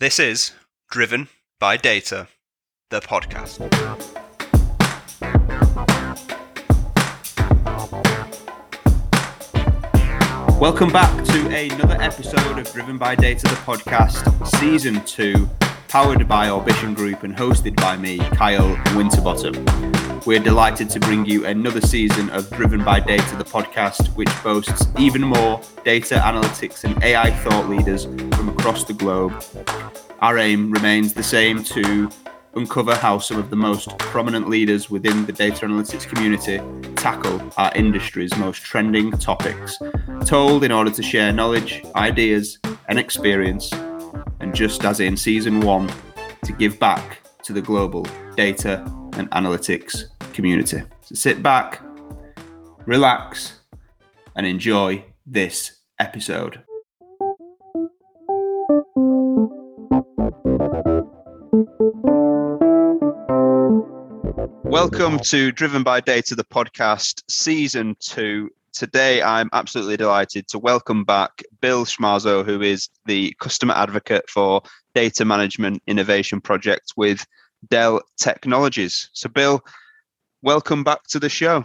This is Driven by Data, the podcast. Welcome back to another episode of Driven by Data, the podcast, season two, powered by Orbition Group and hosted by me, Kyle Winterbottom. We're delighted to bring you another season of Driven by Data, the podcast, which boasts even more data analytics and AI thought leaders from across the globe. Our aim remains the same to uncover how some of the most prominent leaders within the data analytics community tackle our industry's most trending topics, told in order to share knowledge, ideas, and experience, and just as in season one, to give back to the global data and analytics community. So sit back, relax, and enjoy this episode. Welcome to Driven by Data, the podcast, season two. Today, I'm absolutely delighted to welcome back Bill Schmarzo, who is the customer advocate for Data Management Innovation Project with Dell Technologies. So, Bill, welcome back to the show.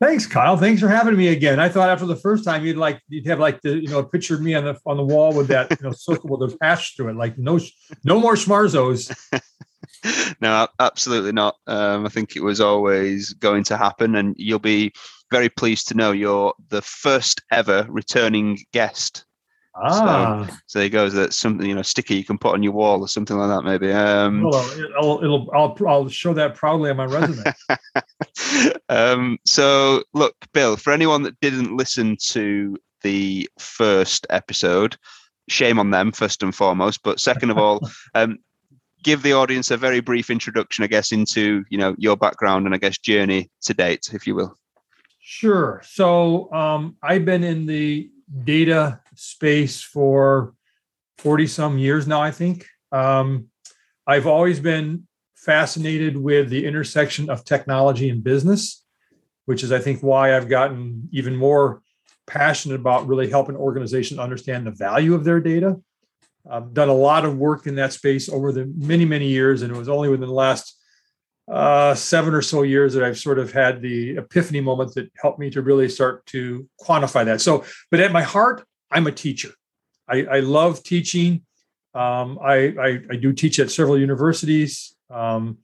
Thanks, Kyle. Thanks for having me again. I thought after the first time you'd like you'd have like the you know a picture of me on the on the wall with that you know circle with a patch through it. Like no no more schmarzos. no, absolutely not. Um, I think it was always going to happen, and you'll be very pleased to know you're the first ever returning guest Ah, so, so there goes. That's something you know, sticker you can put on your wall or something like that, maybe. Um, well, I'll, it'll, I'll, I'll show that proudly on my resume. um, so, look, Bill, for anyone that didn't listen to the first episode, shame on them first and foremost. But second of all, um, give the audience a very brief introduction, I guess, into you know your background and I guess journey to date, if you will. Sure. So um, I've been in the data space for 40 some years now, I think. Um, I've always been fascinated with the intersection of technology and business, which is, I think, why I've gotten even more passionate about really helping organizations understand the value of their data. I've done a lot of work in that space over the many, many years, and it was only within the last uh, seven or so years that I've sort of had the epiphany moment that helped me to really start to quantify that. So, but at my heart, I'm a teacher. I, I love teaching. Um, I, I, I, do teach at several universities. Um,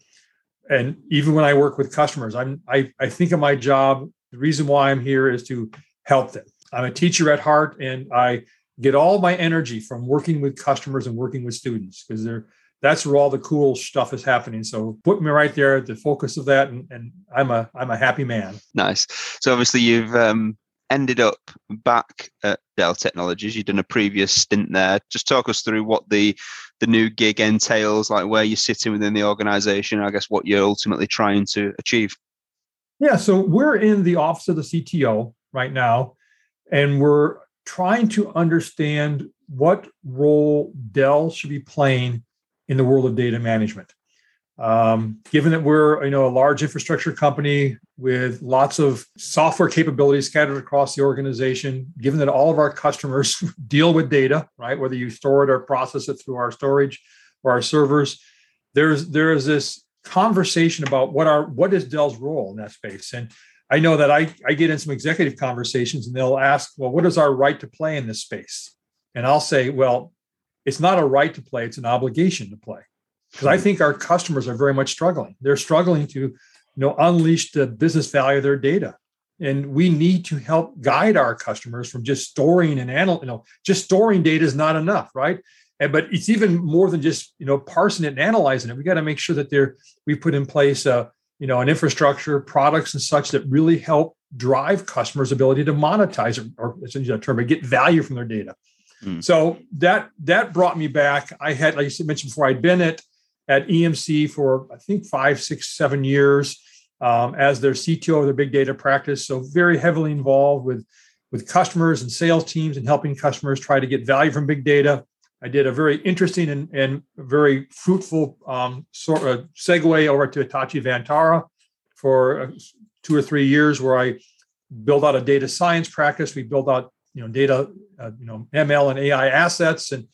and even when I work with customers, I'm, I, I think of my job, the reason why I'm here is to help them. I'm a teacher at heart and I get all my energy from working with customers and working with students because they're that's where all the cool stuff is happening. So put me right there at the focus of that, and, and I'm a I'm a happy man. Nice. So obviously you've um, ended up back at Dell Technologies. You've done a previous stint there. Just talk us through what the the new gig entails, like where you're sitting within the organization. I guess what you're ultimately trying to achieve. Yeah. So we're in the office of the CTO right now, and we're trying to understand what role Dell should be playing in the world of data management. Um, given that we're you know a large infrastructure company with lots of software capabilities scattered across the organization, given that all of our customers deal with data, right, whether you store it or process it through our storage or our servers, there's there is this conversation about what our what is Dell's role in that space. And I know that I, I get in some executive conversations and they'll ask, well, what is our right to play in this space? And I'll say, well, it's not a right to play, it's an obligation to play. Because I hmm. think our customers are very much struggling. They're struggling to you know, unleash the business value of their data. And we need to help guide our customers from just storing and anal, you know, just storing data is not enough, right? And but it's even more than just you know parsing it and analyzing it. We got to make sure that there we put in place a uh, you know an infrastructure, products and such that really help drive customers' ability to monetize or, or a term, get value from their data. Mm. So that that brought me back. I had, like I mentioned before, I'd been at at EMC for I think five, six, seven years um, as their CTO of their big data practice. So very heavily involved with with customers and sales teams and helping customers try to get value from big data. I did a very interesting and, and very fruitful um, sort of segue over to Hitachi Vantara for uh, two or three years, where I built out a data science practice. We built out you know data uh, you know ml and ai assets and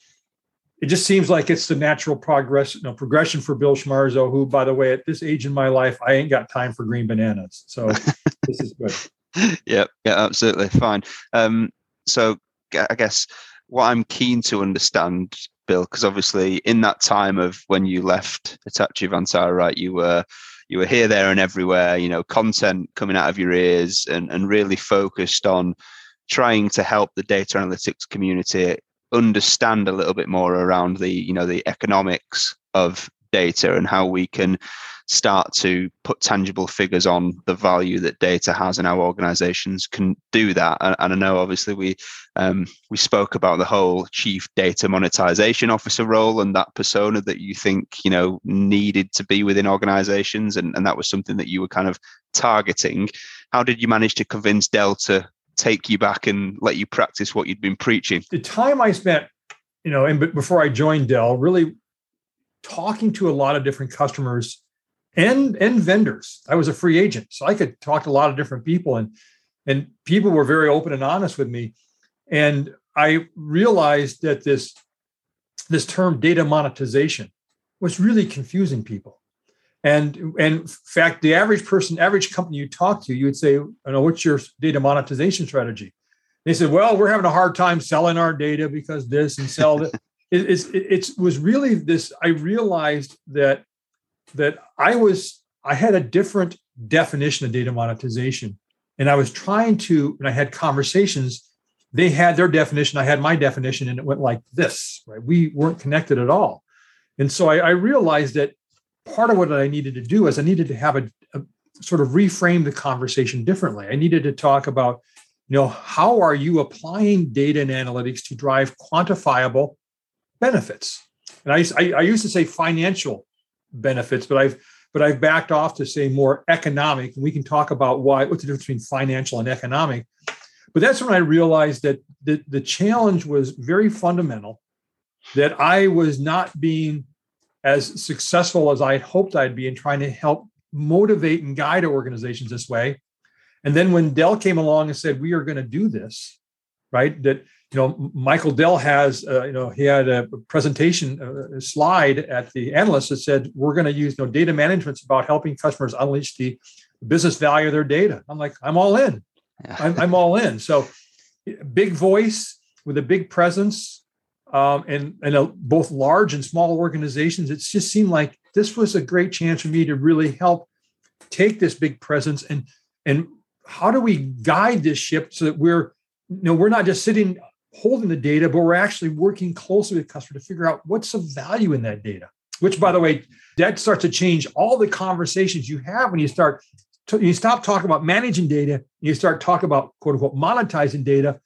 it just seems like it's the natural progress, you know, progression for Bill Schmarzo, who, by the way, at this age in my life, I ain't got time for green bananas. So this is good. Yeah, yeah, absolutely fine. Um, so I guess what I'm keen to understand, Bill, because obviously in that time of when you left Hitachi Vantara, right, you were you were here, there, and everywhere. You know, content coming out of your ears, and and really focused on trying to help the data analytics community understand a little bit more around the you know the economics of data and how we can start to put tangible figures on the value that data has and how organizations can do that. And, and i know obviously we um, we spoke about the whole chief data monetization officer role and that persona that you think you know needed to be within organizations and, and that was something that you were kind of targeting. How did you manage to convince dell to take you back and let you practice what you'd been preaching? The time I spent, you know, and before I joined Dell, really talking to a lot of different customers and and vendors. I was a free agent, so I could talk to a lot of different people, and and people were very open and honest with me. And I realized that this this term data monetization was really confusing people. And, and in fact, the average person, average company you talk to, you would say, you know, what's your data monetization strategy? They said, well, we're having a hard time selling our data because this and sell it. it, it's, it, it was really this, I realized that, that I was, I had a different definition of data monetization. And I was trying to, and I had conversations, they had their definition, I had my definition, and it went like this, right? We weren't connected at all. And so I, I realized that part of what I needed to do is I needed to have a, a, sort of reframe the conversation differently. I needed to talk about, you know, how are you applying data and analytics to drive quantifiable benefits? And I, I, I used to say financial benefits, but I've but I've backed off to say more economic. And we can talk about why what's the difference between financial and economic. But that's when I realized that the, the challenge was very fundamental, that I was not being as successful as I hoped I'd be in trying to help motivate and guide organizations this way. And then when Dell came along and said, we are going to do this, right? That, you know, Michael Dell has, uh, you know, he had a presentation a slide at the analyst that said, we're going to use, you know, data management about helping customers unleash the business value of their data. I'm like, I'm all in. I'm, I'm all in. So big voice with a big presence, um, and and a, both large and small organizations. It just seemed like this was a great chance for me to really help take this big presence and and how do we guide this ship so that we're you know we're not just sitting holding the data, but we're actually working closely with customers to figure out what's the value in that data. Which, by the way, that starts to change all the conversations you have when you start. To, you stop talking about managing data, and you start talking about quote unquote monetizing data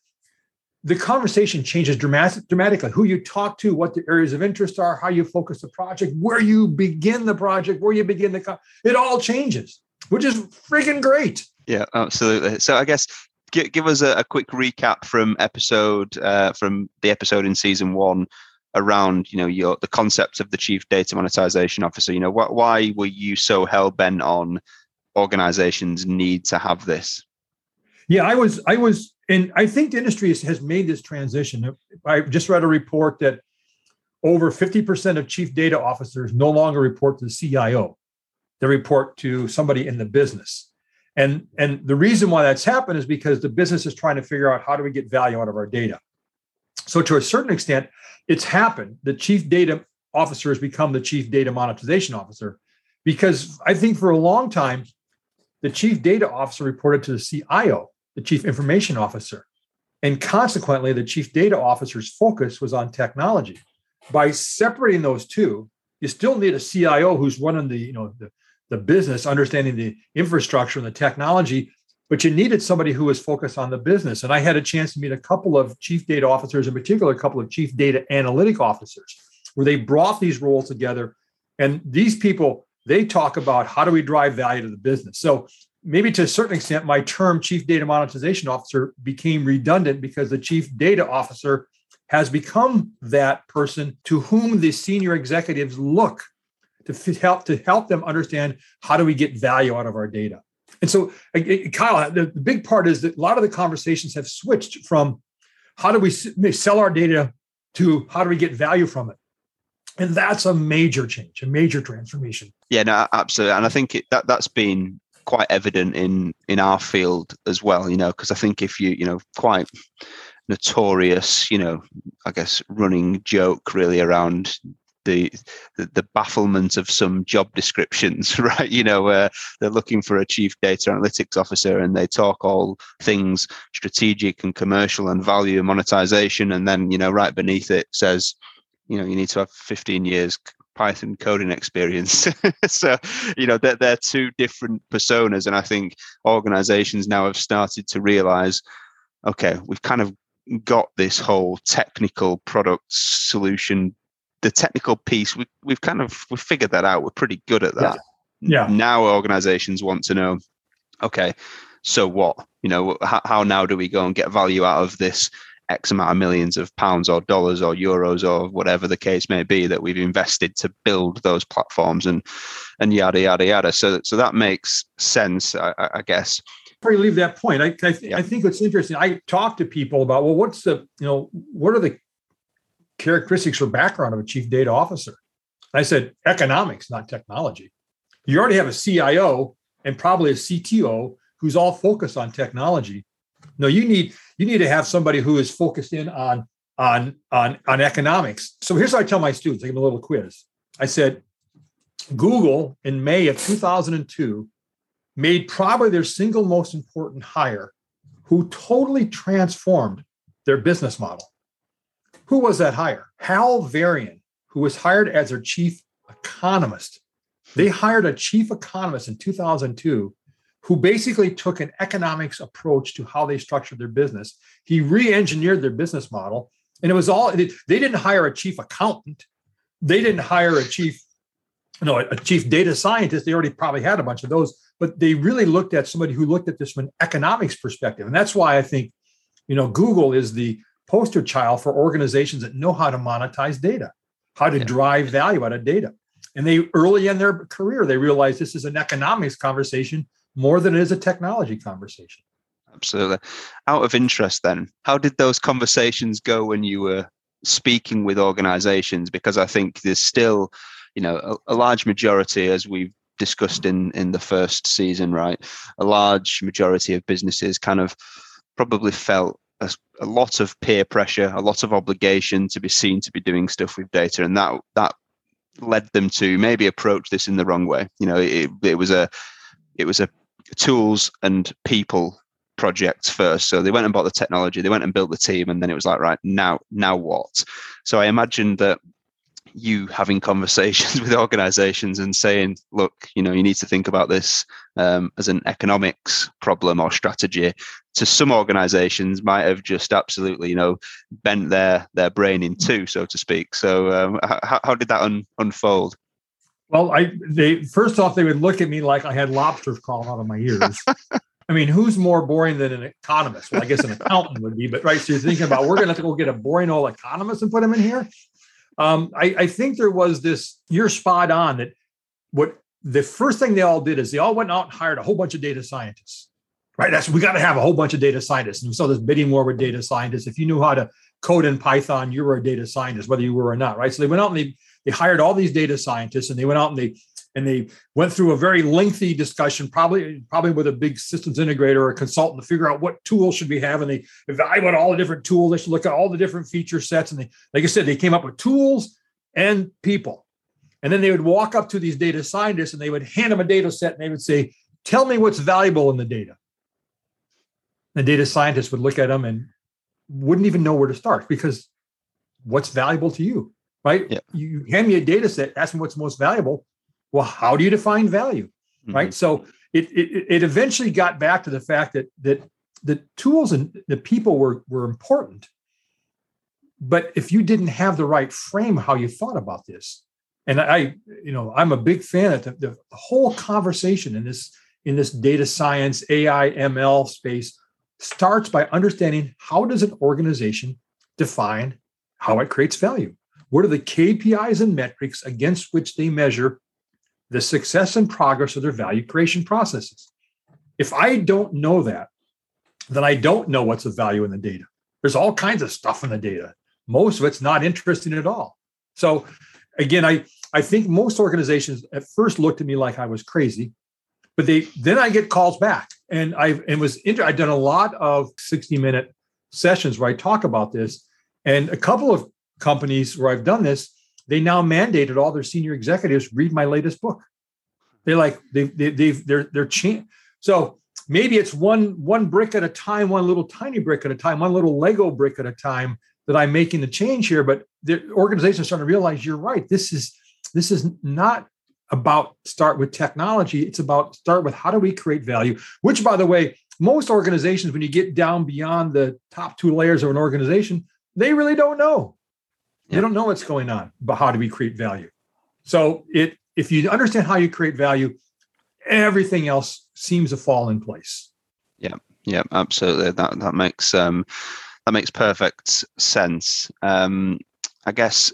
the conversation changes dramatic, dramatically. Who you talk to, what the areas of interest are, how you focus the project, where you begin the project, where you begin the, it all changes, which is freaking great. Yeah, absolutely. So I guess give, give us a, a quick recap from episode uh, from the episode in season one around you know your the concept of the chief data monetization officer. You know, wh- why were you so hell bent on organizations need to have this? Yeah, I was I was and I think the industry has made this transition. I just read a report that over 50% of chief data officers no longer report to the CIO. They report to somebody in the business. And, and the reason why that's happened is because the business is trying to figure out how do we get value out of our data. So to a certain extent, it's happened. The chief data officer has become the chief data monetization officer because I think for a long time, the chief data officer reported to the CIO the chief information officer. And consequently, the chief data officer's focus was on technology. By separating those two, you still need a CIO who's running the, you know, the, the business, understanding the infrastructure and the technology, but you needed somebody who was focused on the business. And I had a chance to meet a couple of chief data officers, in particular, a couple of chief data analytic officers, where they brought these roles together. And these people, they talk about how do we drive value to the business. So maybe to a certain extent, my term chief data monetization officer became redundant because the chief data officer has become that person to whom the senior executives look to help to help them understand how do we get value out of our data. And so, Kyle, the, big part is that a lot of the conversations have switched from how do we sell our data to how do we get value from it. And that's a major change, a major transformation. Yeah, no, absolutely. And I think it, that that's been quite evident in in our field as well. You know, because I think if you you know quite notorious, you know, I guess running joke really around the, the, bafflement of some job descriptions, right? You know, they're looking for a chief data analytics officer and they talk all things strategic and commercial and value and monetization, and then you know, right beneath it says, you know, you need to have 15 years Python coding experience. so, you know, they're, they're two different personas. And I think organizations now have started to realize, okay, we've kind of got this whole technical product solution the technical piece we, we've kind of we've figured that out we're pretty good at that yeah, yeah. now organizations want to know okay so what you know how, how now do we go and get value out of this x amount of millions of pounds or dollars or euros or whatever the case may be that we've invested to build those platforms and and yada yada yada so so that makes sense i, I guess before you leave that point, I I, yeah. I, think it's interesting. I talk to people about well, what's the you know what are the characteristics or background of a chief data officer? I said economics, not technology. You already have a CIO and probably a CTO who's all focused on technology. No, you need you need to have somebody who is focused in on on on on economics. So here's what I tell my students. I give them a little quiz. I said, Google in May of 2002 made probably their single most important hire, who totally transformed their business model. Who was that hire? Hal Varian, who was hired as their chief economist. They hired a chief economist in 2002 who basically took an economics approach to how they structured their business. He re engineered their business model. And it was all, they didn't hire a chief accountant. They didn't hire a chief, you know, a chief data scientist. They already probably had a bunch of those, but they really looked at somebody who looked at this from an economics perspective. And that's why I think, you know, Google is the poster child for organizations that know how to monetize data, how to yeah. drive value out of data. And they early in their career, they realized this is an economics conversation more than it is a technology conversation. Absolutely. Out of interest, then, how did those conversations go when you were speaking with organizations? Because I think there's still, you know, a, a large majority, as we've discussed in in the first season, right? A large majority of businesses kind of probably felt a, a, lot of peer pressure, a lot of obligation to be seen to be doing stuff with data, and that that led them to maybe approach this in the wrong way. You know, it, it was a it was a tools and people projects first. So they went and bought the technology, they went and built the team, and then it was like, right now, now what? So I imagine that you having conversations with organizations and saying, look, you know, you need to think about this um, as an economics problem or strategy. To some organizations, might have just absolutely, you know, bent their their brain in two, so to speak. So, um, how, how did that un- unfold? Well, I they first off they would look at me like I had lobsters crawling out of my ears. I mean, who's more boring than an economist? Well, I guess an accountant would be, but right. So you're thinking about we're going to have to go get a boring old economist and put him in here. Um, I, I think there was this, you're spot on that what the first thing they all did is they all went out and hired a whole bunch of data scientists. Right. That's we got to have a whole bunch of data scientists. And we saw this bidding war with data scientists. If you knew how to code in Python, you were a data scientist, whether you were or not. Right. So they went out and they they hired all these data scientists and they went out and they and they went through a very lengthy discussion, probably probably with a big systems integrator or consultant to figure out what tools should we have. And they evaluate all the different tools. They should look at all the different feature sets. And they, like I said, they came up with tools and people. And then they would walk up to these data scientists and they would hand them a data set and they would say, "Tell me what's valuable in the data." The data scientists would look at them and wouldn't even know where to start because what's valuable to you, right? Yeah. You hand me a data set, ask me what's most valuable well how do you define value mm-hmm. right so it, it it eventually got back to the fact that that the tools and the people were were important but if you didn't have the right frame how you thought about this and i you know i'm a big fan of the, the whole conversation in this in this data science ai ml space starts by understanding how does an organization define how it creates value what are the kpis and metrics against which they measure the success and progress of their value creation processes. If I don't know that, then I don't know what's of value in the data. There's all kinds of stuff in the data. Most of it's not interesting at all. So again, I I think most organizations at first looked at me like I was crazy, but they then I get calls back, and I and was inter- I've done a lot of sixty minute sessions where I talk about this, and a couple of companies where I've done this, they now mandated all their senior executives read my latest book. They're like they they they've they're they're cha- so maybe it's one one brick at a time, one little tiny brick at a time, one little Lego brick at a time that I'm making the change here. But the organizations starting to realize you're right. This is this is not about start with technology. It's about start with how do we create value, which by the way, most organizations, when you get down beyond the top two layers of an organization, they really don't know. Yeah. They don't know what's going on, but how do we create value? So it if you understand how you create value, everything else seems to fall in place. Yeah, yeah, absolutely. That that makes um that makes perfect sense. Um I guess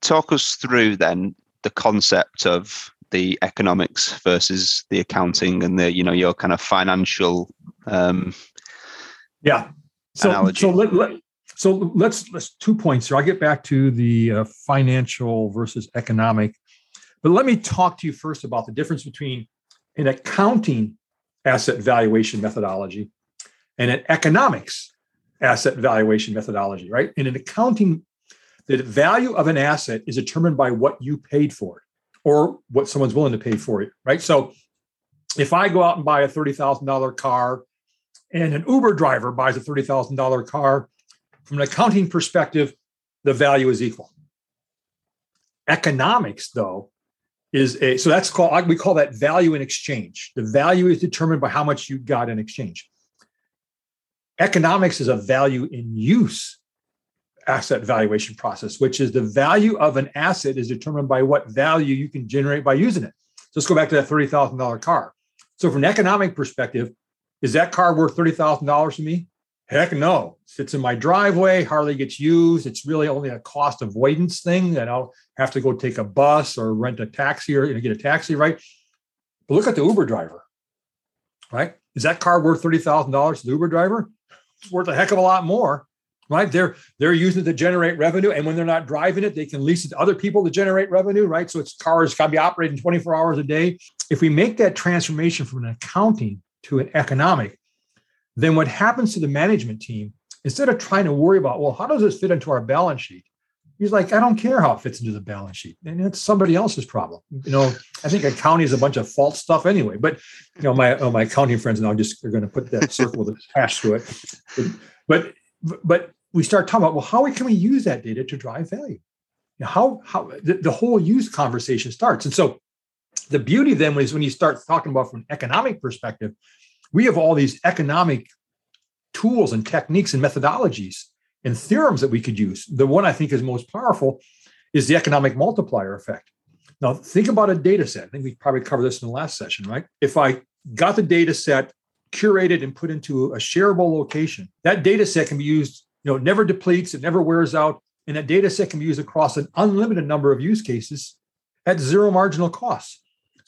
talk us through then the concept of the economics versus the accounting and the you know your kind of financial um yeah so analogy. so let, let, so let's let's two points here i'll get back to the uh, financial versus economic but let me talk to you first about the difference between an accounting asset valuation methodology and an economics asset valuation methodology right in an accounting the value of an asset is determined by what you paid for it or what someone's willing to pay for it, right? So if I go out and buy a $30,000 car and an Uber driver buys a $30,000 car, from an accounting perspective, the value is equal. Economics, though, is a so that's called we call that value in exchange. The value is determined by how much you got in exchange. Economics is a value in use asset valuation process, which is the value of an asset is determined by what value you can generate by using it. So let's go back to that $30,000 car. So, from an economic perspective, is that car worth $30,000 to me? Heck no. It sits in my driveway, hardly gets used. It's really only a cost avoidance thing that I'll have to go take a bus or rent a taxi or get a taxi, right? But look at the Uber driver, right? Is that car worth $30,000 to the Uber driver? It's worth a heck of a lot more right? They're they're using it to generate revenue, and when they're not driving it, they can lease it to other people to generate revenue, right? So its cars got to be operating 24 hours a day. If we make that transformation from an accounting to an economic, then what happens to the management team instead of trying to worry about, well, how does this fit into our balance sheet? He's like, I don't care how it fits into the balance sheet, and it's somebody else's problem. You know, I think accounting is a bunch of false stuff anyway. But you know, my oh, my accounting friends now just are going to put that circle with a hash through it. But, but we start talking about well how can we use that data to drive value how how the, the whole use conversation starts and so the beauty then is when you start talking about from an economic perspective we have all these economic tools and techniques and methodologies and theorems that we could use. The one i think is most powerful is the economic multiplier effect. Now think about a data set. I think we probably covered this in the last session right? If i got the data set curated and put into a shareable location that data set can be used you know, never depletes, it never wears out, and that data set can be used across an unlimited number of use cases at zero marginal cost.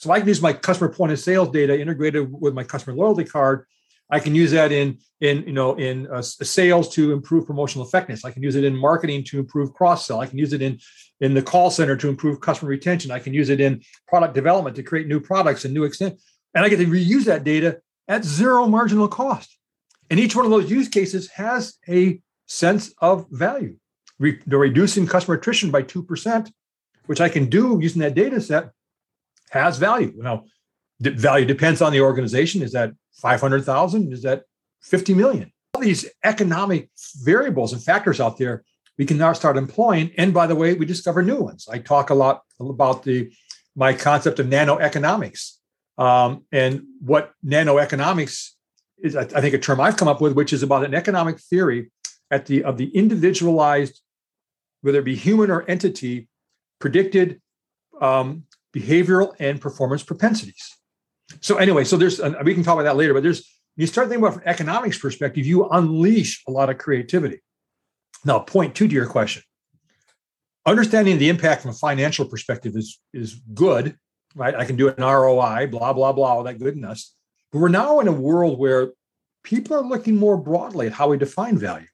So I can use my customer point of sales data integrated with my customer loyalty card. I can use that in in you know in uh, sales to improve promotional effectiveness. I can use it in marketing to improve cross sell. I can use it in in the call center to improve customer retention. I can use it in product development to create new products and new extent. And I get to reuse that data at zero marginal cost. And each one of those use cases has a sense of value. Re- reducing customer attrition by 2%, which I can do using that data set, has value. Now, the value depends on the organization. Is that 500,000? Is that 50 million? All these economic variables and factors out there we can now start employing. And by the way, we discover new ones. I talk a lot about the my concept of nanoeconomics um, and what nanoeconomics is. I think a term I've come up with, which is about an economic theory at the of the individualized, whether it be human or entity, predicted um, behavioral and performance propensities. So anyway, so there's we can talk about that later, but there's you start thinking about from economics perspective, you unleash a lot of creativity. Now, point two to your question. Understanding the impact from a financial perspective is, is good, right? I can do an ROI, blah, blah, blah, all that goodness. But we're now in a world where people are looking more broadly at how we define value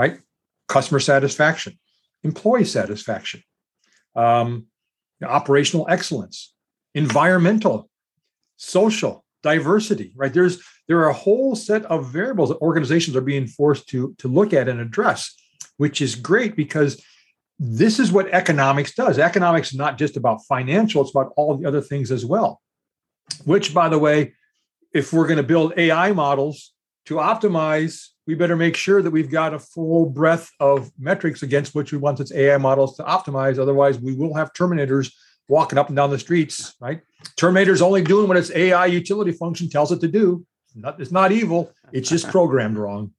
right? Customer satisfaction, employee satisfaction, um, operational excellence, environmental, social, diversity, right? There's there are a whole set of variables that organizations are being forced to to look at and address, which is great because this is what economics does. Economics is not just about financial, it's about all the other things as well. Which, by the way, if we're going to build AI models to optimize, we better make sure that we've got a full breadth of metrics against which we want its AI models to optimize. Otherwise, we will have terminators walking up and down the streets, right? Terminator's only doing what its AI utility function tells it to do. It's not, it's not evil. It's just programmed wrong.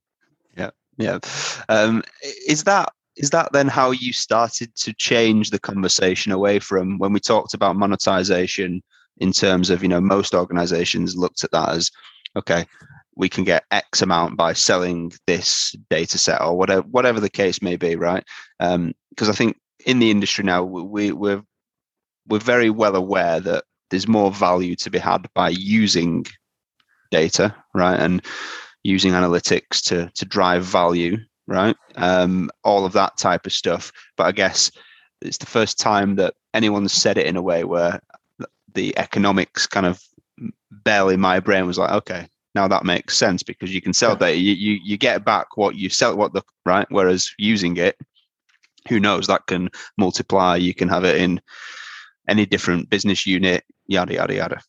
Yeah, yeah. Um, is that is that then how you started to change the conversation away from when we talked about monetization in terms of you know most organizations looked at that as okay we can get x amount by selling this data set or whatever whatever the case may be right? Because um, i think in the industry now we we're we're very well aware that there's more value to be had by using data right and using analytics to to drive value right? Um, all of that type of stuff. But i guess it's the first time that anyone's said it in a way where the economics kind of in my brain was like, okay, now that makes sense because you can sell data. You, you you get back what you sell, what the right. Whereas using it, who knows that can multiply. You can have it in any different business unit, yada yada yada.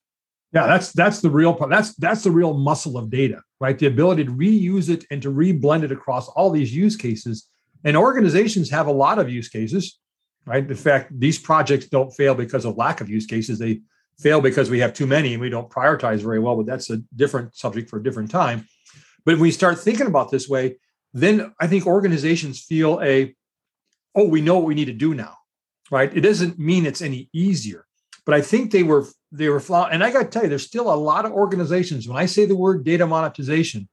Yeah, that's that's the real part. That's that's the real muscle of data, right? The ability to reuse it and to reblend it across all these use cases. And organizations have a lot of use cases, right? In fact, these projects don't fail because of lack of use cases. They fail because we have too many and we don't prioritize very well, but that's a different subject for a different time. But when we start thinking about this way, then I think organizations feel a, oh, we know what we need to do now, right? It doesn't mean it's any easier, but I think they were they were and I got to tell you, there's still a lot of organizations. When I say the word data monetization,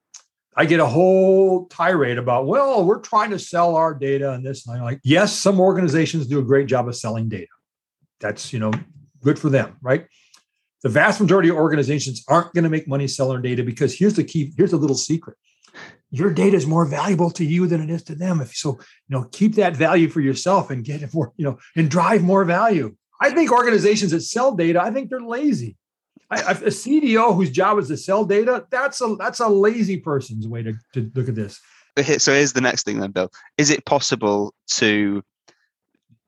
I get a whole tirade about, well, we're trying to sell our data and this. And I'm like, yes, some organizations do a great job of selling data. That's you know good for them, right? The vast majority of organizations aren't going to make money selling data because here's the key, here's a little secret. Your data is more valuable to you than it is to them. If so, you know, keep that value for yourself and get it more, you know, and drive more value. I think organizations that sell data, I think they're lazy. I, a CDO whose job is to sell data, that's a that's a lazy person's way to, to look at this. So here's the next thing then, Bill. Is it possible to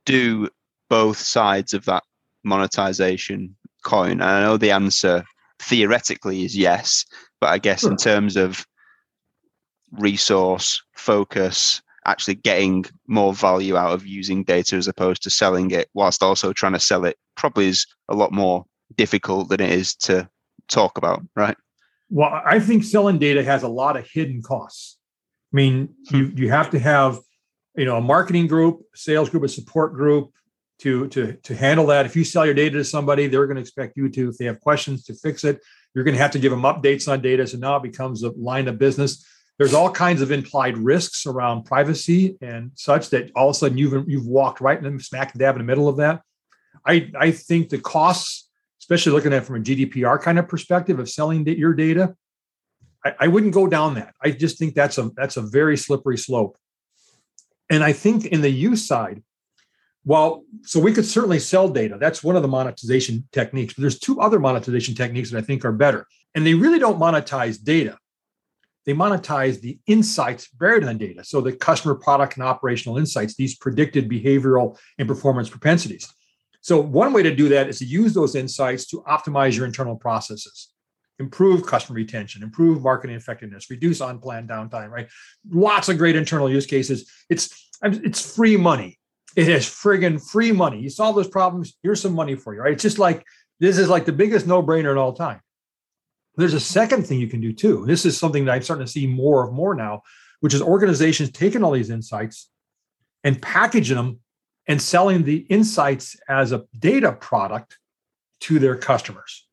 do both sides of that monetization coin? And I know the answer theoretically is yes, but I guess in terms of resource focus, actually getting more value out of using data as opposed to selling it, whilst also trying to sell it, probably is a lot more difficult than it is to talk about, right? Well, I think selling data has a lot of hidden costs. I mean, hmm. you you have to have, you know, a marketing group, sales group, a support group, to to to handle that. If you sell your data to somebody, they're going to expect you to, if they have questions, to fix it. You're going to have to give them updates on data. So now it becomes a line of business. There's all kinds of implied risks around privacy and such that all of a sudden you've you've walked right in smack dab in the middle of that. I I think the costs, especially looking at it from a GDPR kind of perspective of selling your data, I, I wouldn't go down that. I just think that's a that's a very slippery slope. And I think in the use side, well, so we could certainly sell data. That's one of the monetization techniques. But there's two other monetization techniques that I think are better. And they really don't monetize data. They monetize the insights buried in the data. So the customer product and operational insights, these predicted behavioral and performance propensities. So one way to do that is to use those insights to optimize your internal processes, improve customer retention, improve marketing effectiveness, reduce unplanned downtime, right? Lots of great internal use cases. It's it's free money it is friggin' free money. You solve those problems, here's some money for you, right? It's just like this is like the biggest no-brainer in all time. There's a second thing you can do too. This is something that I'm starting to see more of more now, which is organizations taking all these insights and packaging them and selling the insights as a data product to their customers.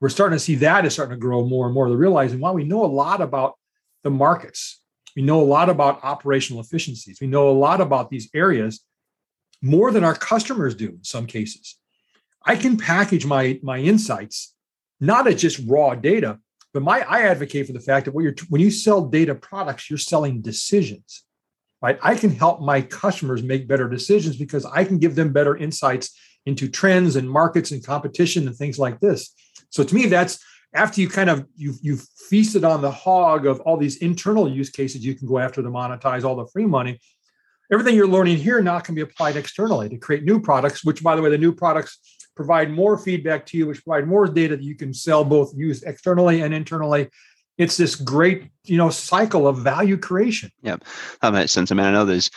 We're starting to see that is starting to grow more and more. They're realizing, wow, we know a lot about the markets. We know a lot about operational efficiencies. We know a lot about these areas more than our customers do in some cases. I can package my my insights not as just raw data, but my I advocate for the fact that when you're when you sell data products, you're selling decisions. right? I can help my customers make better decisions because I can give them better insights into trends and markets and competition and things like this. So to me, that's after you kind of you've you've feasted on the hog of all these internal use cases you can go after to monetize all the free money everything you're learning here now can be applied externally to create new products which by the way the new products provide more feedback to you which provide more data that you can sell both use externally and internally. It's this great you know cycle of value creation. Yeah that makes sense. I mean i know there's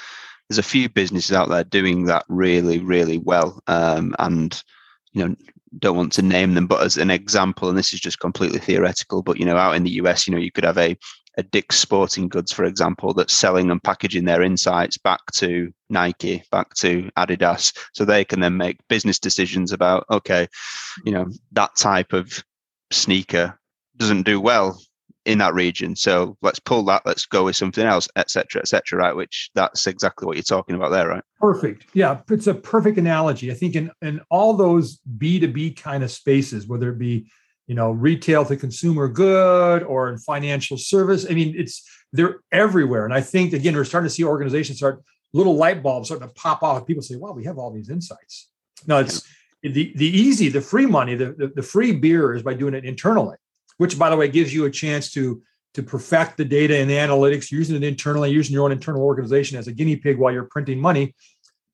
there's a few businesses out there doing that really really well um, and you know don't want to name them, but as an example, and this is just completely theoretical, but you know, out in the US, you know, you could have a a Dick's Sporting Goods, for example, that's selling and packaging their insights back to Nike, back to Adidas, so they can then make business decisions about, okay, you know, that type of sneaker doesn't do well in that region. So let's pull that, let's go with something else, etc., etc. right? Which that's exactly what you're talking about there, right? Perfect. Yeah, it's a perfect analogy. I think in in all those B2B kind of spaces, whether it be you know retail to consumer good or in financial service, I mean, it's they're everywhere. And I think again, we're starting to see organizations start little light bulbs starting to pop off. People say, "Wow, we have all these insights." No, it's the the easy, the free money, the, the, the free beer is by doing it internally which by the way gives you a chance to to perfect the data and the analytics using it internally using your own internal organization as a guinea pig while you're printing money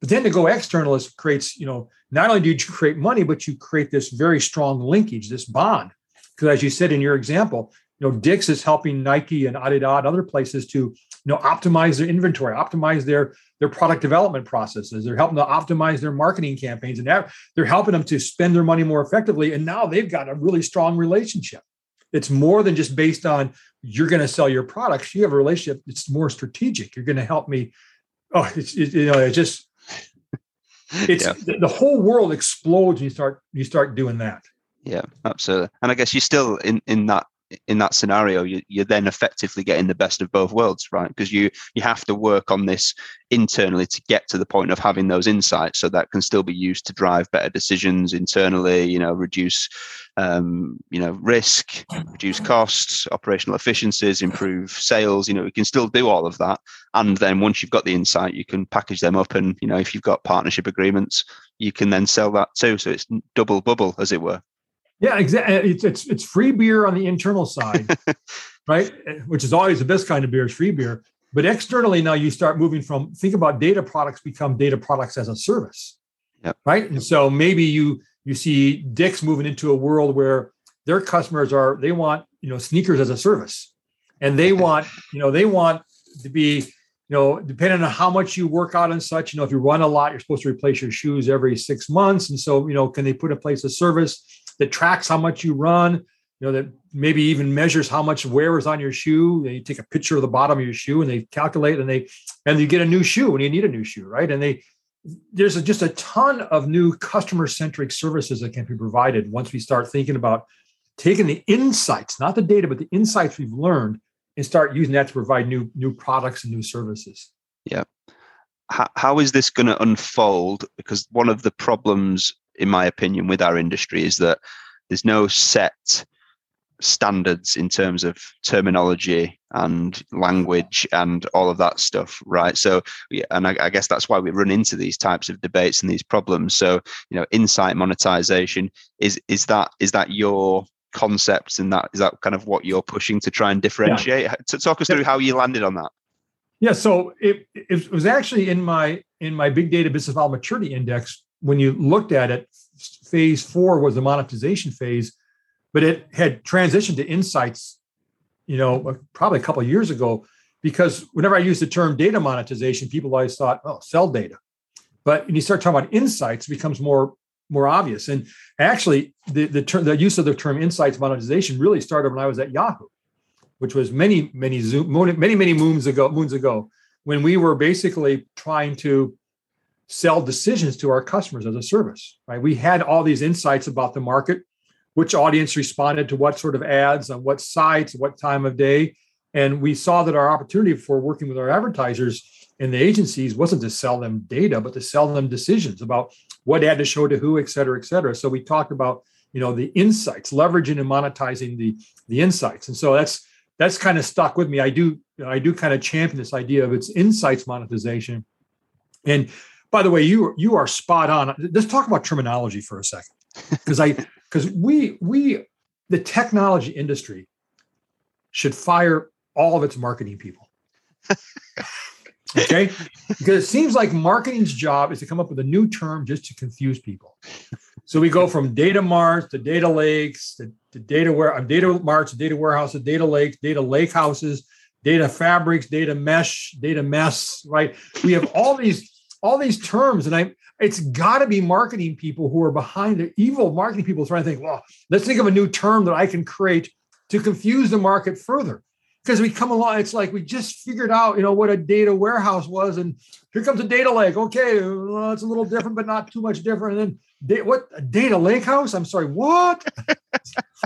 but then to go external is creates you know not only do you create money but you create this very strong linkage this bond because as you said in your example you know Dick's is helping Nike and Adidas and other places to you know optimize their inventory optimize their their product development processes they're helping to optimize their marketing campaigns and they're helping them to spend their money more effectively and now they've got a really strong relationship it's more than just based on you're going to sell your products. You have a relationship. It's more strategic. You're going to help me. Oh, it's it, you know, it just it's yeah. the, the whole world explodes. When you start you start doing that. Yeah, absolutely. And I guess you're still in in that in that scenario, you, you're then effectively getting the best of both worlds, right? Because you you have to work on this internally to get to the point of having those insights, so that can still be used to drive better decisions internally. You know, reduce um, you know risk, reduce costs, operational efficiencies, improve sales. You know, we can still do all of that, and then once you've got the insight, you can package them up, and you know, if you've got partnership agreements, you can then sell that too. So it's double bubble, as it were. Yeah, exactly. Eh, it's, it's it's free beer on the internal side, right? Which is always the best kind of beer is free beer. But externally, now you start moving from think about data products become data products as a service, yep. right? And so maybe you you see Dick's moving into a world where their customers are they want you know sneakers as a service, and they want you know they want to be you know depending on how much you work out and such you know if you run a lot you're supposed to replace your shoes every six months and so you know can they put in place a service that tracks how much you run, you know, that maybe even measures how much wear is on your shoe. You take a picture of the bottom of your shoe and they calculate and they and you get a new shoe when you need a new shoe, right? And they there's a, just a ton of new customer centric services that can be provided once we start thinking about taking the insights, not the data, but the insights we've learned and start using that to provide new new products and new services. Yeah. How, how is this going to unfold? Because one of the problems in my opinion, with our industry is that there's no set standards in terms of terminology and language and all of that stuff right? So yeah, and I, I, guess that's why we run into these types of debates and these problems. So you know insight monetization is is that is that your concept and that is that kind of what you're pushing to try and differentiate? Yeah. to talk us through how you landed on that. Yeah so it, it was actually in my in my big data business model maturity index when you looked at it, phase four was the monetization phase, but it had transitioned to insights, you know, probably a couple years ago. Because whenever I use the term data monetization, people always thought, oh, sell data. But when you start talking about insights, it becomes more more obvious. And actually, the the, term, the use of the term insights monetization really started when I was at Yahoo, which was many many zoom many many moons ago moons ago when we were basically trying to sell decisions to our customers as a service, right? We had all these insights about the market, which audience responded to what sort of ads on what sites, what time of day. And we saw that our opportunity for working with our advertisers and the agencies wasn't to sell them data, but to sell them decisions about what ad to show to who, et cetera, et cetera. So we talked about, you know, the insights, leveraging and monetizing the, the insights. And so that's that's kind of stuck with me. I do I do kind of champion this idea of its insights monetization. And by the way, you you are spot on. Let's talk about terminology for a second, because I because we we the technology industry should fire all of its marketing people. okay, because it seems like marketing's job is to come up with a new term just to confuse people. So we go from data marts to data lakes to, to data where um, data marts to data warehouses, data lakes, data lake houses, data fabrics, data mesh, data mess. Right? We have all these all these terms, and I it's got to be marketing people who are behind the evil marketing people trying to think, well, let's think of a new term that I can create to confuse the market further because we come along, it's like we just figured out, you know, what a data warehouse was, and here comes a data lake. Okay, well, it's a little different, but not too much different. And then what a data lake house? I'm sorry, what?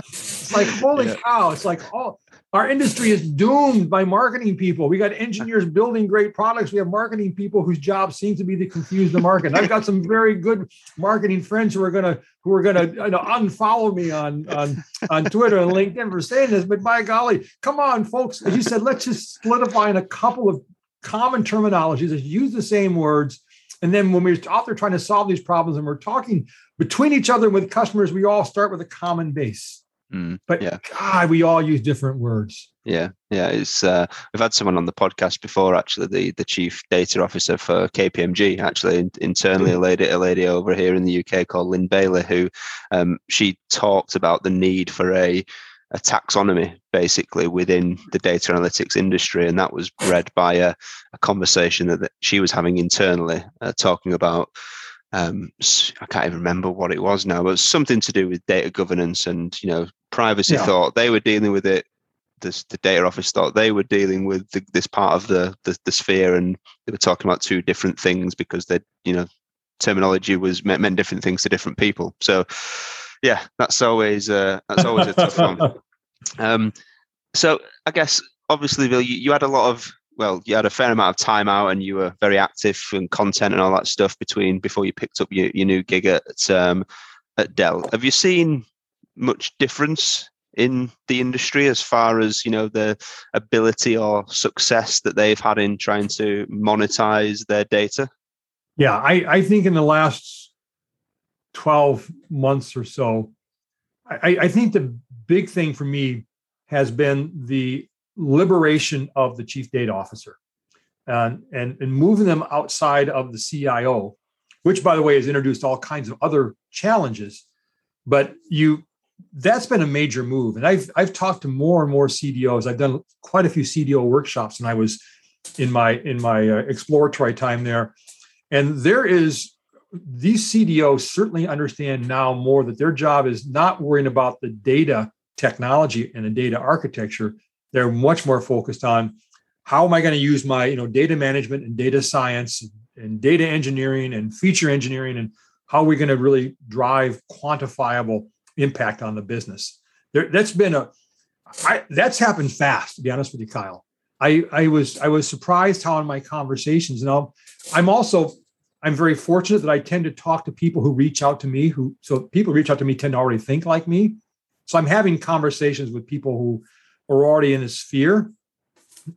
it's like holy yeah. cow! It's like oh, our industry is doomed by marketing people. We got engineers building great products. We have marketing people whose job seems to be to confuse the market. I've got some very good marketing friends who are gonna who are gonna you know, unfollow me on on on Twitter and LinkedIn for saying this. But by golly, come on, folks! As you said, let's just solidify in a couple of common terminologies. Let's use the same words. And then when we're out there trying to solve these problems and we're talking between each other and with customers, we all start with a common base. Mm, but yeah. God, we all use different words. Yeah, yeah. It's uh, we've had someone on the podcast before, actually, the the chief data officer for KPMG, actually internally, a lady, a lady over here in the UK called Lynn Bailey, who um, she talked about the need for a a taxonomy basically within the data analytics industry, and that was bred by a, a conversation that, that she was having internally, uh, talking about um, I can't even remember what it was now, but something to do with data governance and you know privacy. Yeah. Thought they were dealing with it. This, the data office thought they were dealing with the, this part of the, the, the sphere, and they were talking about two different things because they you know terminology was meant, meant different things to different people. So yeah, that's always uh, that's always a tough one. Um, so I guess obviously, Bill, you, you had a lot of well, you had a fair amount of time out and you were very active in content and all that stuff between before you picked up your, your new gig at um, at Dell. Have you seen much difference in the industry as far as you know the ability or success that they've had in trying to monetize their data? Yeah, I, I think in the last 12 months or so, I, I think the big thing for me has been the liberation of the chief data officer and, and, and moving them outside of the CIO, which, by the way, has introduced all kinds of other challenges. But you that's been a major move. And I've I've talked to more and more CDOs. I've done quite a few CDO workshops, and I was in my in my uh, exploratory time there. And there is these CDOs certainly understand now more that their job is not worrying about the data technology and the data architecture, they're much more focused on how am I going to use my you know data management and data science and data engineering and feature engineering and how are we going to really drive quantifiable impact on the business. There, that's been a I, that's happened fast. To be honest with you, Kyle, I I was I was surprised how in my conversations. and I'm also I'm very fortunate that I tend to talk to people who reach out to me. Who so people reach out to me tend to already think like me. So I'm having conversations with people who are already in a sphere.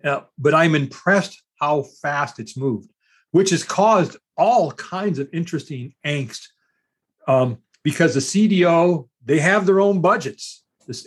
Uh, but I'm impressed how fast it's moved, which has caused all kinds of interesting angst um, because the CDO they have their own budgets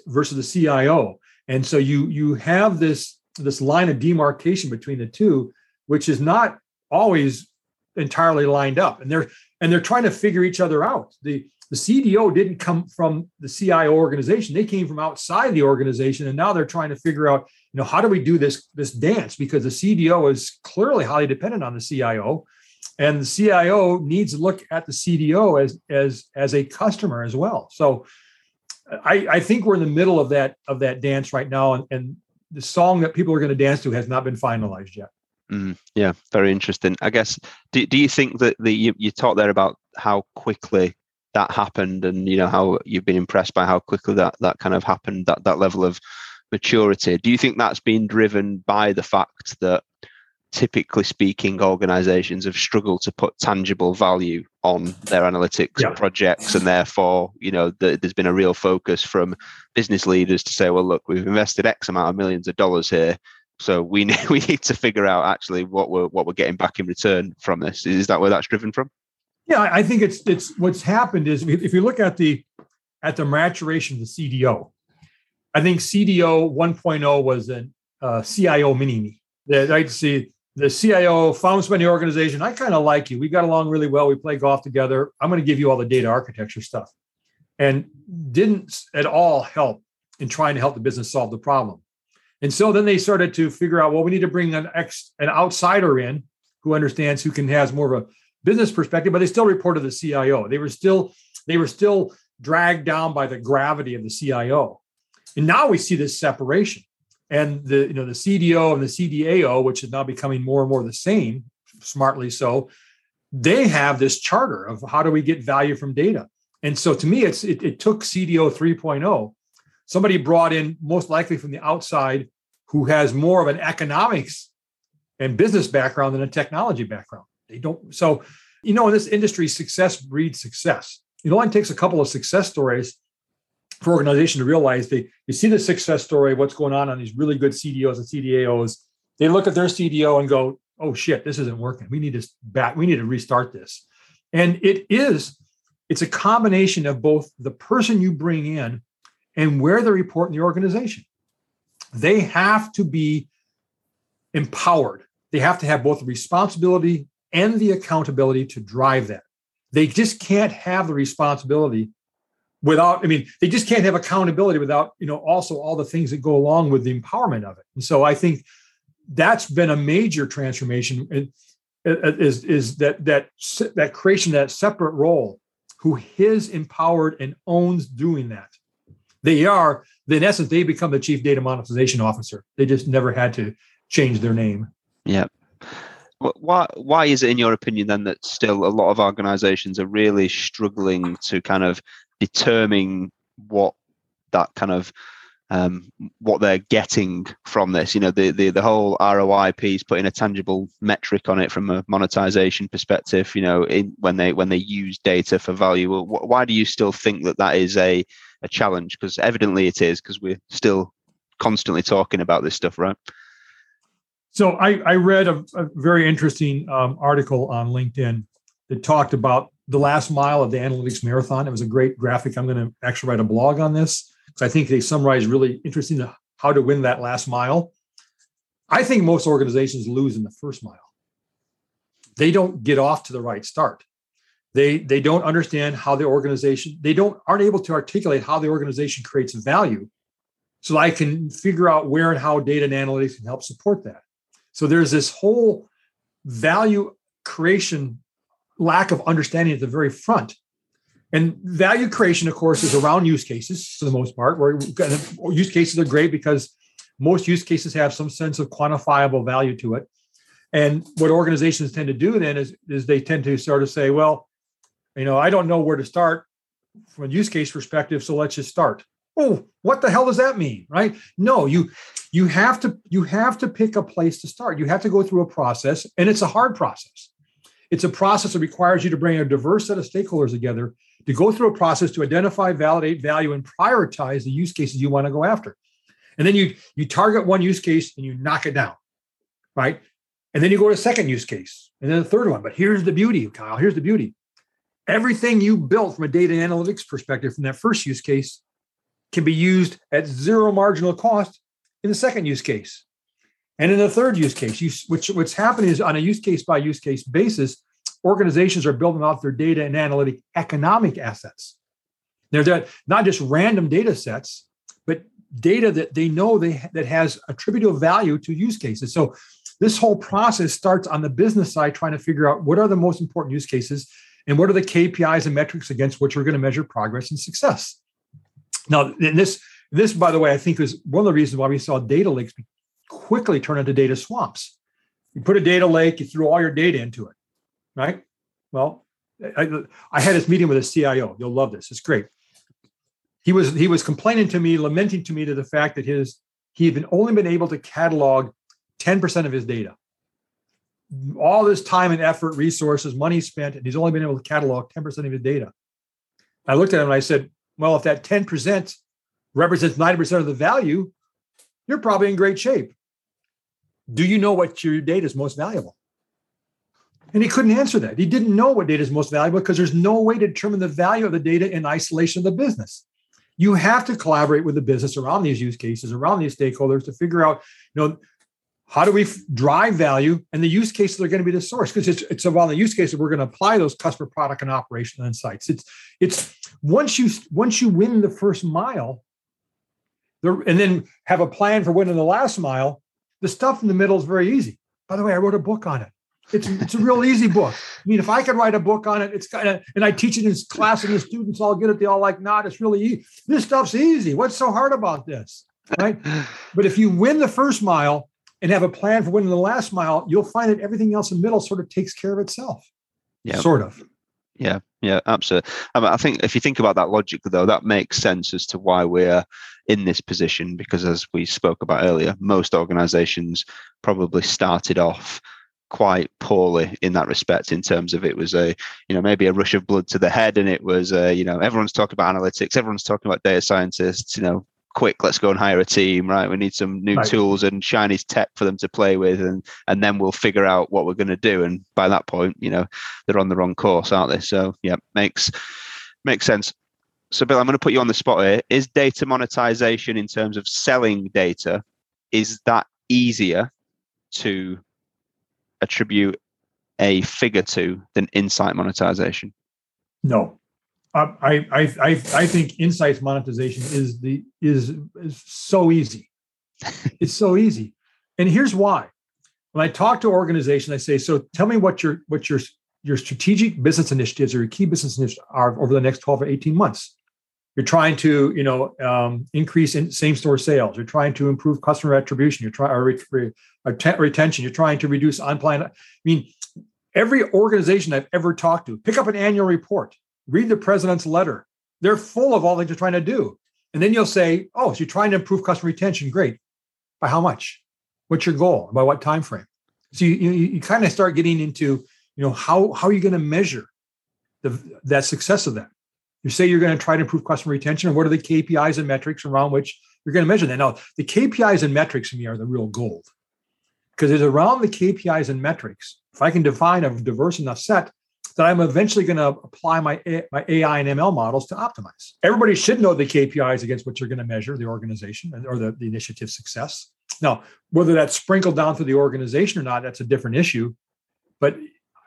versus the CIO, and so you you have this this line of demarcation between the two, which is not always entirely lined up, and they're and they're trying to figure each other out. The the CDO didn't come from the CIO organization; they came from outside the organization, and now they're trying to figure out, you know, how do we do this this dance? Because the CDO is clearly highly dependent on the CIO, and the CIO needs to look at the CDO as as as a customer as well. So, I, I think we're in the middle of that of that dance right now, and, and the song that people are going to dance to has not been finalized yet. Mm, yeah, very interesting. I guess. Do, do you think that the you, you talked there about how quickly that happened and you know how you've been impressed by how quickly that that kind of happened that that level of maturity do you think that's been driven by the fact that typically speaking, organizations have struggled to put tangible value on their analytics yeah. projects. And therefore, you know, the, there's been a real focus from business leaders to say, well, look, we've invested X amount of millions of dollars here. So we need, we need to figure out actually what we're what we're getting back in return from this. Is that where that's driven from? Yeah, I think it's it's what's happened is if you look at the at the maturation of the CDO, I think CDO 1.0 was a uh, CIO mini me. That I see the CIO found somebody organization. I kind of like you. We got along really well. We play golf together. I'm going to give you all the data architecture stuff, and didn't at all help in trying to help the business solve the problem. And so then they started to figure out, well, we need to bring an ex an outsider in who understands, who can has more of a business perspective, but they still reported the CIO. They were still they were still dragged down by the gravity of the CIO. And now we see this separation. And the you know the CDO and the CDAO, which is now becoming more and more the same, smartly so, they have this charter of how do we get value from data. And so to me, it's it, it took CDO 3.0. Somebody brought in most likely from the outside who has more of an economics and business background than a technology background. They don't. So, you know, in this industry, success breeds success. It only takes a couple of success stories for organization to realize they you see the success story, what's going on on these really good CDOs and CDAOs. They look at their CDO and go, "Oh shit, this isn't working. We need to back. We need to restart this." And it is. It's a combination of both the person you bring in and where they report in the organization. They have to be empowered. They have to have both the responsibility and the accountability to drive that. They just can't have the responsibility without, I mean, they just can't have accountability without, you know, also all the things that go along with the empowerment of it. And so I think that's been a major transformation uh, uh, is, is that that that creation that separate role who is empowered and owns doing that. They are, in essence, they become the chief data monetization officer. They just never had to change their name. Yeah why why is it in your opinion then that still a lot of organizations are really struggling to kind of determine what that kind of um, what they're getting from this? You know the, the the whole roi piece putting a tangible metric on it from a monetization perspective you know in, when they when they use data for value why do you still think that that is a a challenge? Because evidently it is because we're still constantly talking about this stuff right so I, I read a, a very interesting um, article on LinkedIn that talked about the last mile of the analytics marathon. It was a great graphic. I'm going to actually write a blog on this because I think they summarize really interesting how to win that last mile. I think most organizations lose in the first mile. They don't get off to the right start. They they don't understand how the organization they don't aren't able to articulate how the organization creates value, so I can figure out where and how data and analytics can help support that. So there's this whole value creation lack of understanding at the very front. And value creation, of course, is around use cases for the most part, where use cases are great because most use cases have some sense of quantifiable value to it. And what organizations tend to do then is, is they tend to sort of say, well, you know, I don't know where to start from a use case perspective, so let's just start. Oh, what the hell does that mean? Right? No, you you have to you have to pick a place to start. You have to go through a process and it's a hard process. It's a process that requires you to bring a diverse set of stakeholders together to go through a process to identify validate value and prioritize the use cases you want to go after. And then you you target one use case and you knock it down right? And then you go to a second use case and then a third one. But here's the beauty kyle here's the beauty. Everything you built from a data analytics perspective from that first use case can be used at zero marginal cost in the second use case. And in the third use case, you, which what's happening is on a use case by use case basis, organizations are building out their data and analytic economic assets. They're not just random data sets, but data that they know they that has attributable value to use cases. So this whole process starts on the business side, trying to figure out what are the most important use cases and what are the KPIs and metrics against which we're going to measure progress and success. Now, this this, by the way, I think is one of the reasons why we saw data lakes quickly turn into data swamps. You put a data lake, you threw all your data into it, right? Well, I, I had this meeting with a CIO. You'll love this. It's great. He was he was complaining to me, lamenting to me to the fact that his he had been only been able to catalog 10% of his data. all this time and effort, resources, money spent, and he's only been able to catalog 10% of his data. I looked at him and I said, well, if that 10% represents 90% of the value, you're probably in great shape. Do you know what your data is most valuable? And he couldn't answer that. He didn't know what data is most valuable because there's no way to determine the value of the data in isolation of the business. You have to collaborate with the business around these use cases, around these stakeholders to figure out, you know, how do we f- drive value and the use cases are going to be the source because it's, it's around the use cases we're going to apply those customer product and operational insights it's it's once you once you win the first mile the, and then have a plan for winning the last mile the stuff in the middle is very easy by the way i wrote a book on it it's it's a real easy book. I mean, if I could write a book on it, it's kind of and I teach it in class and the students all get it. They all like, not. it's really easy. This stuff's easy. What's so hard about this? Right. but if you win the first mile and have a plan for winning the last mile, you'll find that everything else in the middle sort of takes care of itself. Yeah. Sort of. Yeah, yeah, absolutely. I, mean, I think if you think about that logic, though, that makes sense as to why we're in this position. Because as we spoke about earlier, most organizations probably started off quite poorly in that respect in terms of it was a you know maybe a rush of blood to the head and it was a, you know everyone's talking about analytics everyone's talking about data scientists you know quick let's go and hire a team right? We need some new right. tools and shiny tech for them to play with and and then we'll figure out what we're going to do. And by that point you know they're on the wrong course aren't they? So yeah makes makes sense. So bill i'm going to put you on the spot here. Is data monetization in terms of selling data is that easier to attribute a figure to than insight monetization? No, I I I I think insights monetization is the is is so easy. it's so easy, and here's why. When I talk to organizations, I say, "So tell me what your what your your strategic business initiatives or your key business initiatives are over the next 12 or 18 months." You're trying to, you know, um, increase in same store sales. You're trying to improve customer attribution. You're trying or re- re- retention. You're trying to reduce unplanned. I mean, every organization I've ever talked to, pick up an annual report, read the president's letter. They're full of all that you're trying to do. And then you'll say, "Oh, so you're trying to improve customer retention? Great. By how much? What's your goal? By what time frame?" So you you, you kind of start getting into, you know, how how are you going to measure the that success of that? You say you're going to try to improve customer retention, and what are the KPIs and metrics around which you're going to measure that? Now, the KPIs and metrics for me are the real gold because it's around the KPIs and metrics. If I can define a diverse enough set, that I'm eventually going to apply my, my AI and ML models to optimize. Everybody should know the KPIs against which you're going to measure the organization or the, the initiative success. Now, whether that's sprinkled down through the organization or not, that's a different issue. But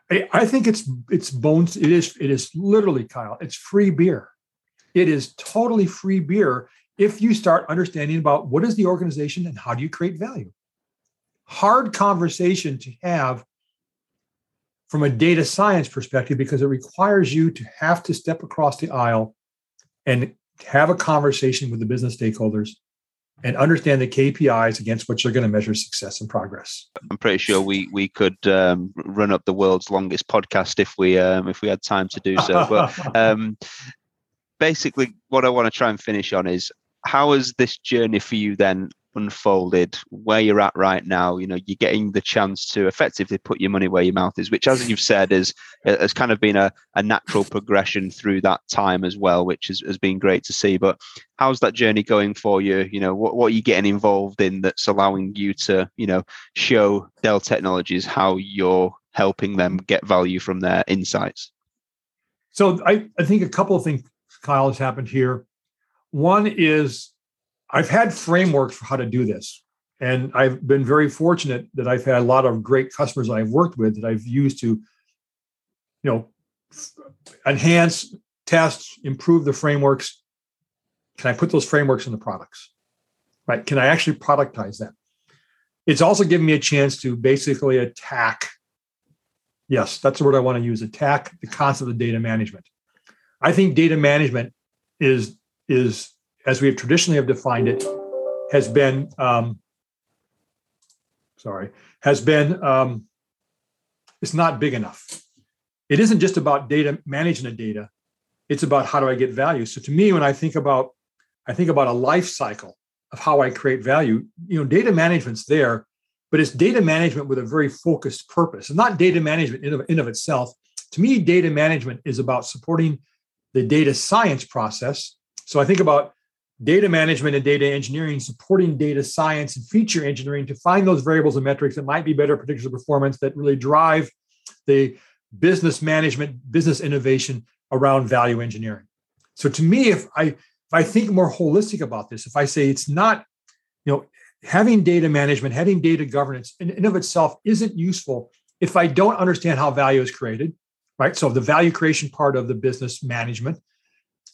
I think it's it's bones. It is it is literally Kyle. It's free beer. It is totally free beer if you start understanding about what is the organization and how do you create value. Hard conversation to have from a data science perspective because it requires you to have to step across the aisle and have a conversation with the business stakeholders and understand the KPIs against which they're going to measure success and progress. I'm pretty sure we we could um, run up the world's longest podcast if we um, if we had time to do so. But um, basically, what I want to try and finish on is how has this journey for you then unfolded where you're at right now you know you're getting the chance to effectively put your money where your mouth is which as you've said is has kind of been a, a natural progression through that time as well which has, has been great to see. But how's that journey going for you? You know what, what are you getting involved in that's allowing you to you know show dell technologies how you're helping them get value from their insights? So i, I think a couple of things kyle has happened here. One is I've had frameworks for how to do this. And I've been very fortunate that I've had a lot of great customers I've worked with that I've used to, you know, enhance, test, improve the frameworks. Can I put those frameworks in the products? Right? Can I actually productize them? It's also given me a chance to basically attack. Yes, that's the word I want to use. Attack the concept of data management. I think data management is is as we have traditionally have defined it, has been um, sorry has been um, it's not big enough. It isn't just about data managing the data; it's about how do I get value. So to me, when I think about I think about a life cycle of how I create value. You know, data management's there but it's data management with a very focused purpose. It's not data management in of, in of itself. To me, data management is about supporting the data science process. So I think about data management and data engineering supporting data science and feature engineering to find those variables and metrics that might be better predictors of performance that really drive the business management, business innovation around value engineering. So to me, if I if I think more holistic about this, if I say it's not, you know, having data management, having data governance in and of itself isn't useful if I don't understand how value is created, right? So the value creation part of the business management.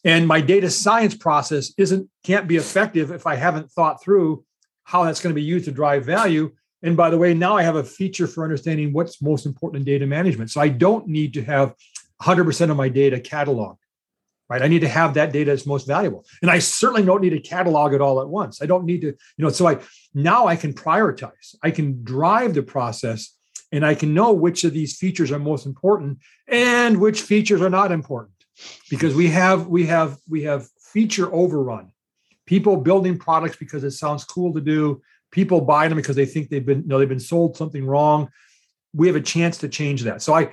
And my data science process isn't can't be effective if I haven't thought through how that's going to be used to drive value. And by the way, now I have a feature for understanding what's most important in data management. So I don't need to have 100% of my data cataloged right? I need to have that data that's most valuable. And I certainly don't need to catalog it all at once. I don't need to, you know, so I now I can prioritize. I can drive the process and I can know which of these features are most important and which features are not important. Because we have we have we have feature overrun. People building products because it sounds cool to do, people buying them because they think they've been you know they've been sold something wrong. We have a chance to change that. So I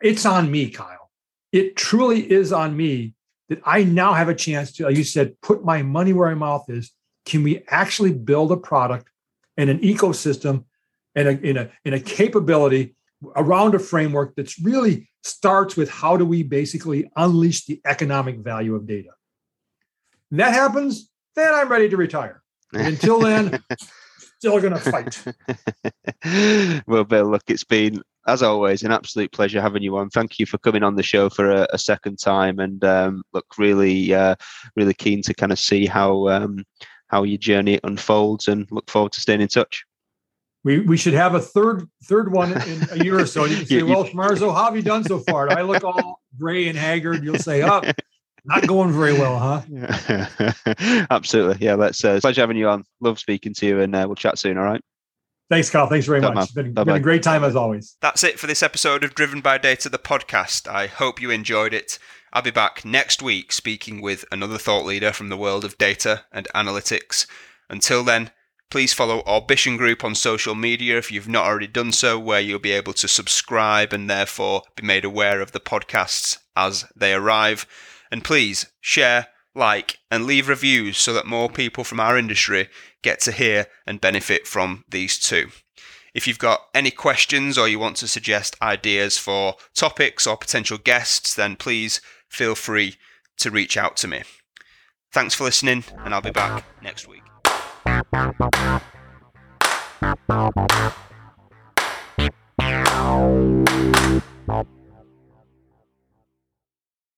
it's on me, Kyle. It truly is on me that I now have a chance to, like you said, put my money where my mouth is. Can we actually build a product and an ecosystem and a, in a, in a capability around a framework that's really starts with how do we basically unleash the economic value of data? And that happens, then I'm ready to retire. Until then, still going to fight. well, Bill, look, it's been as always, an absolute pleasure having you on. Thank you for coming on the show for a, a second time, and um, look, really, uh, really keen to kind of see how um, how your journey unfolds, and look forward to staying in touch. We, we should have a third third one in a year or so. You can say, "Well, Schmarzo, how have you done so far?" Do I look all gray and haggard? You'll say, "Up." Oh, not going very well, huh? Absolutely. Yeah, let's uh, pleasure having you on. Love speaking to you, and uh, we'll chat soon. All right. Thanks, Carl. Thanks very much. It's been, been, a great time as always. That's it for this episode of Driven by Data, the podcast. I hope you enjoyed it. I'll be back next week speaking with another thought leader from the world of data and analytics. Until then, please follow Orbition Group on social media if you've not already done so, where you'll be able to subscribe and therefore be made aware of the podcasts as they arrive. And please share, like, and leave reviews so that more people from our industry get to hear and benefit from these too. If you've got any questions or you want to suggest ideas for topics or potential guests, then please feel free to reach out to me. Thanks for listening, and I'll be back next week. Thank you.